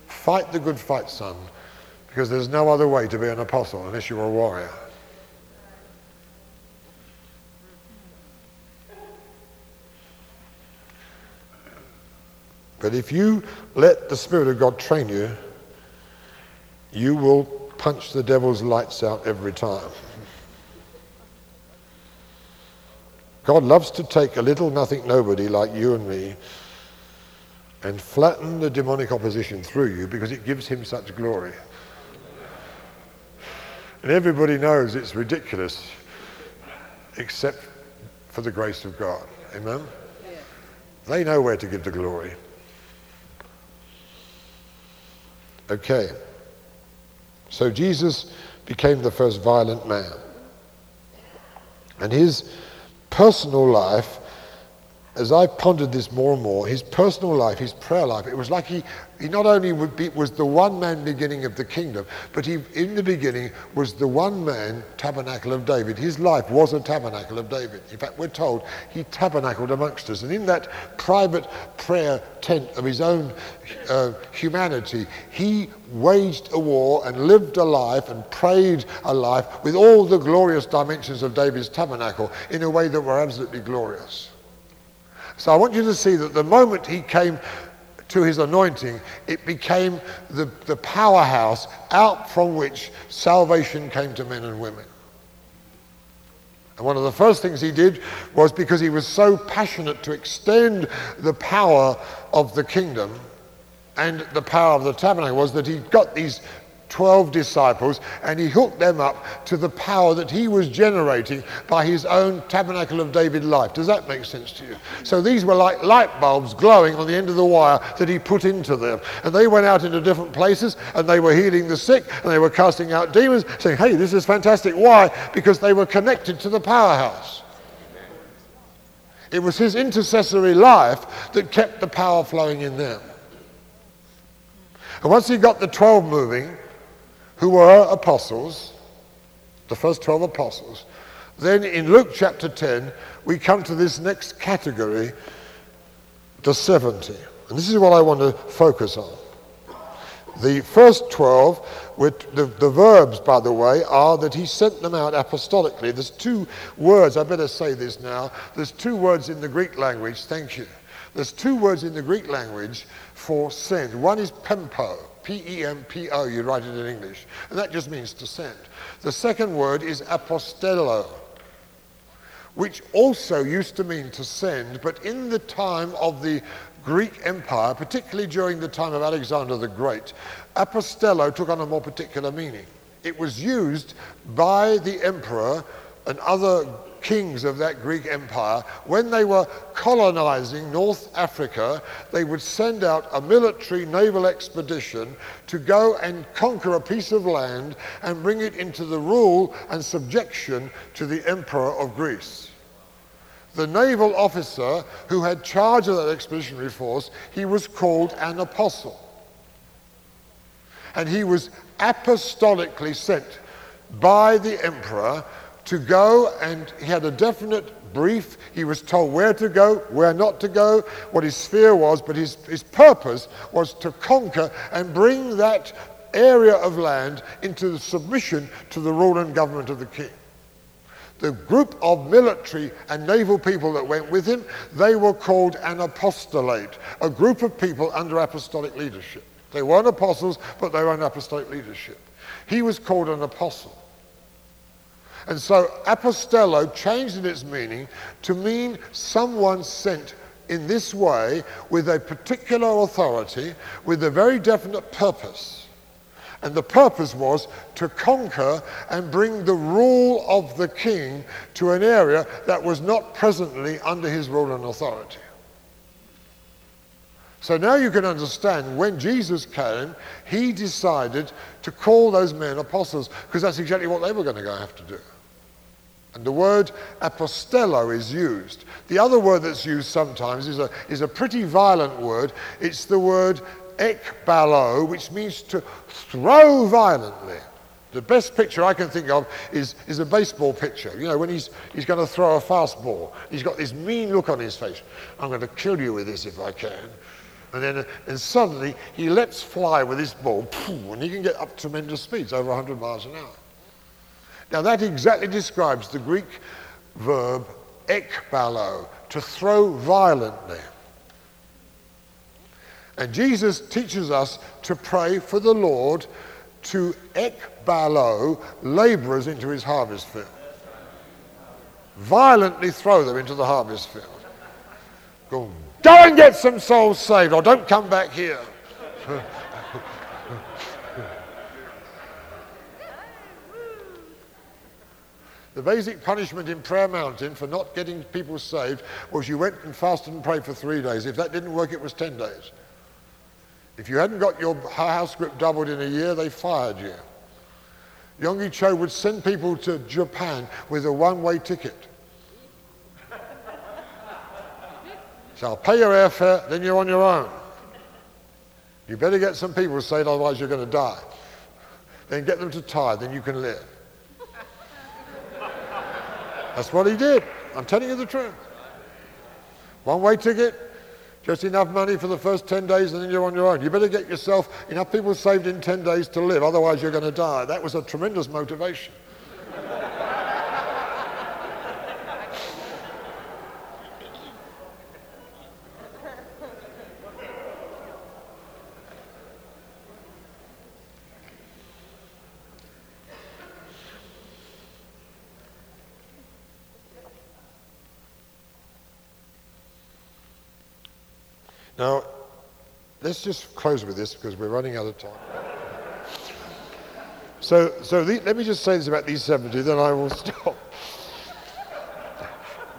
Fight the good fight, son, because there's no other way to be an apostle unless you're a warrior. But if you let the Spirit of God train you, you will punch the devil's lights out every time. God loves to take a little nothing nobody like you and me and flatten the demonic opposition through you because it gives him such glory. And everybody knows it's ridiculous except for the grace of God. Amen? They know where to give the glory. Okay. So Jesus became the first violent man. And his personal life, as I pondered this more and more, his personal life, his prayer life, it was like he, he not only be, was the one man beginning of the kingdom, but he, in the beginning, was the one man tabernacle of David. His life was a tabernacle of David. In fact, we're told he tabernacled amongst us. And in that private prayer tent of his own uh, humanity, he waged a war and lived a life and prayed a life with all the glorious dimensions of David's tabernacle in a way that were absolutely glorious. So I want you to see that the moment he came to his anointing, it became the, the powerhouse out from which salvation came to men and women. And one of the first things he did was because he was so passionate to extend the power of the kingdom and the power of the tabernacle was that he got these 12 disciples and he hooked them up to the power that he was generating by his own tabernacle of David life. Does that make sense to you? So these were like light bulbs glowing on the end of the wire that he put into them. And they went out into different places and they were healing the sick and they were casting out demons, saying, hey, this is fantastic. Why? Because they were connected to the powerhouse. It was his intercessory life that kept the power flowing in them. And once he got the 12 moving, who were apostles, the first 12 apostles. Then in Luke chapter 10, we come to this next category, the 70. And this is what I want to focus on. The first 12, with the, the verbs, by the way, are that he sent them out apostolically. There's two words, I better say this now. There's two words in the Greek language, thank you. There's two words in the Greek language for send. One is pempo, P-E-M-P-O, you write it in English. And that just means to send. The second word is apostello, which also used to mean to send, but in the time of the Greek Empire, particularly during the time of Alexander the Great, apostello took on a more particular meaning. It was used by the emperor and other kings of that Greek Empire, when they were colonizing North Africa, they would send out a military naval expedition to go and conquer a piece of land and bring it into the rule and subjection to the emperor of Greece. The naval officer who had charge of that expeditionary force, he was called an apostle. And he was apostolically sent by the emperor to go, and he had a definite brief. He was told where to go, where not to go, what his sphere was, but his, his purpose was to conquer and bring that area of land into the submission to the rule and government of the king. The group of military and naval people that went with him, they were called an apostolate, a group of people under apostolic leadership. They weren't apostles, but they were in apostolic leadership. He was called an apostle. And so apostello changed in its meaning to mean someone sent in this way with a particular authority, with a very definite purpose. And the purpose was to conquer and bring the rule of the king to an area that was not presently under his rule and authority. So now you can understand when Jesus came, he decided to call those men apostles because that's exactly what they were going to have to do. And the word apostello is used. The other word that's used sometimes is a, is a pretty violent word. It's the word ekbalo, which means to throw violently. The best picture I can think of is, is a baseball pitcher. You know, when he's, he's going to throw a fastball, he's got this mean look on his face. I'm going to kill you with this if I can. And then and suddenly he lets fly with his ball, and he can get up tremendous speeds, over 100 miles an hour. Now that exactly describes the Greek verb ekbalo, to throw violently. And Jesus teaches us to pray for the Lord to ekbalo laborers into his harvest field. Violently throw them into the harvest field. Go, go and get some souls saved, or don't come back here. The basic punishment in Prayer Mountain for not getting people saved was you went and fasted and prayed for three days. If that didn't work, it was 10 days. If you hadn't got your house group doubled in a year, they fired you. Yonggi Cho would send people to Japan with a one-way ticket. so I'll pay your airfare, then you're on your own. You better get some people saved, otherwise you're going to die. Then get them to tithe, then you can live. That's what he did. I'm telling you the truth. One way ticket, just enough money for the first 10 days and then you're on your own. You better get yourself enough people saved in 10 days to live, otherwise you're going to die. That was a tremendous motivation. Now, let's just close with this because we're running out of time. So, so the, let me just say this about these 70, then I will stop.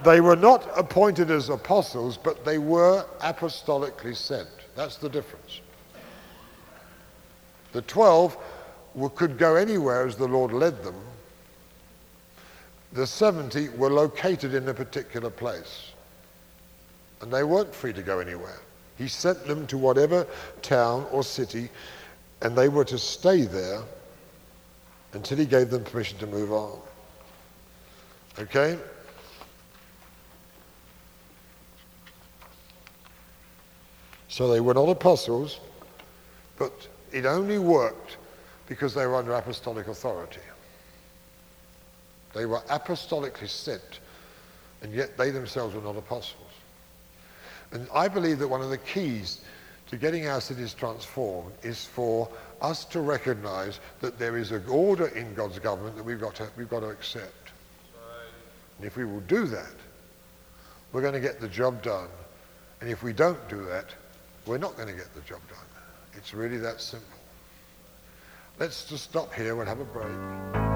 they were not appointed as apostles, but they were apostolically sent. That's the difference. The 12 were, could go anywhere as the Lord led them. The 70 were located in a particular place. And they weren't free to go anywhere. He sent them to whatever town or city, and they were to stay there until he gave them permission to move on. Okay? So they were not apostles, but it only worked because they were under apostolic authority. They were apostolically sent, and yet they themselves were not apostles. And I believe that one of the keys to getting our cities transformed is for us to recognize that there is an order in God's government that we've got to, we've got to accept. And if we will do that, we're going to get the job done. And if we don't do that, we're not going to get the job done. It's really that simple. Let's just stop here and have a break.